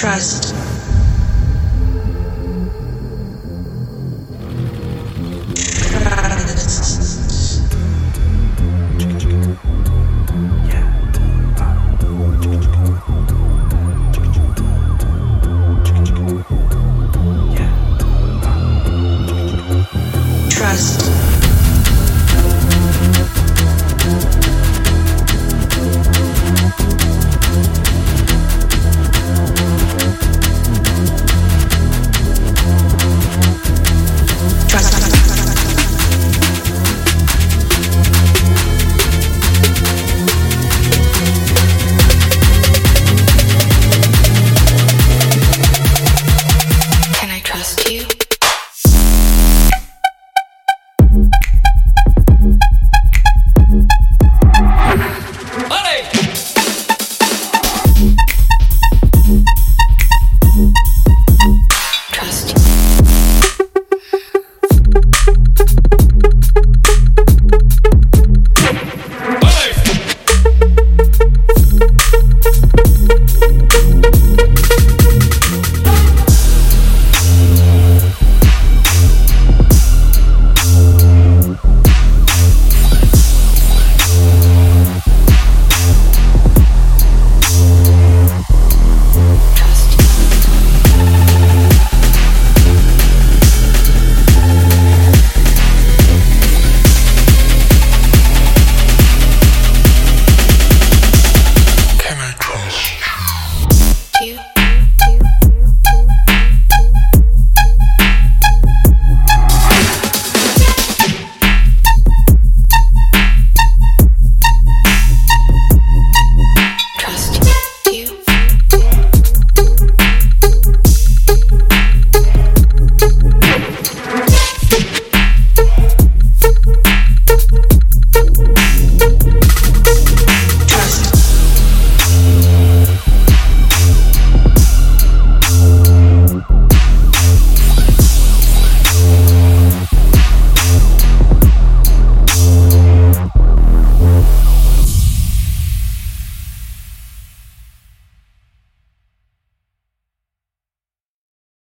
trust.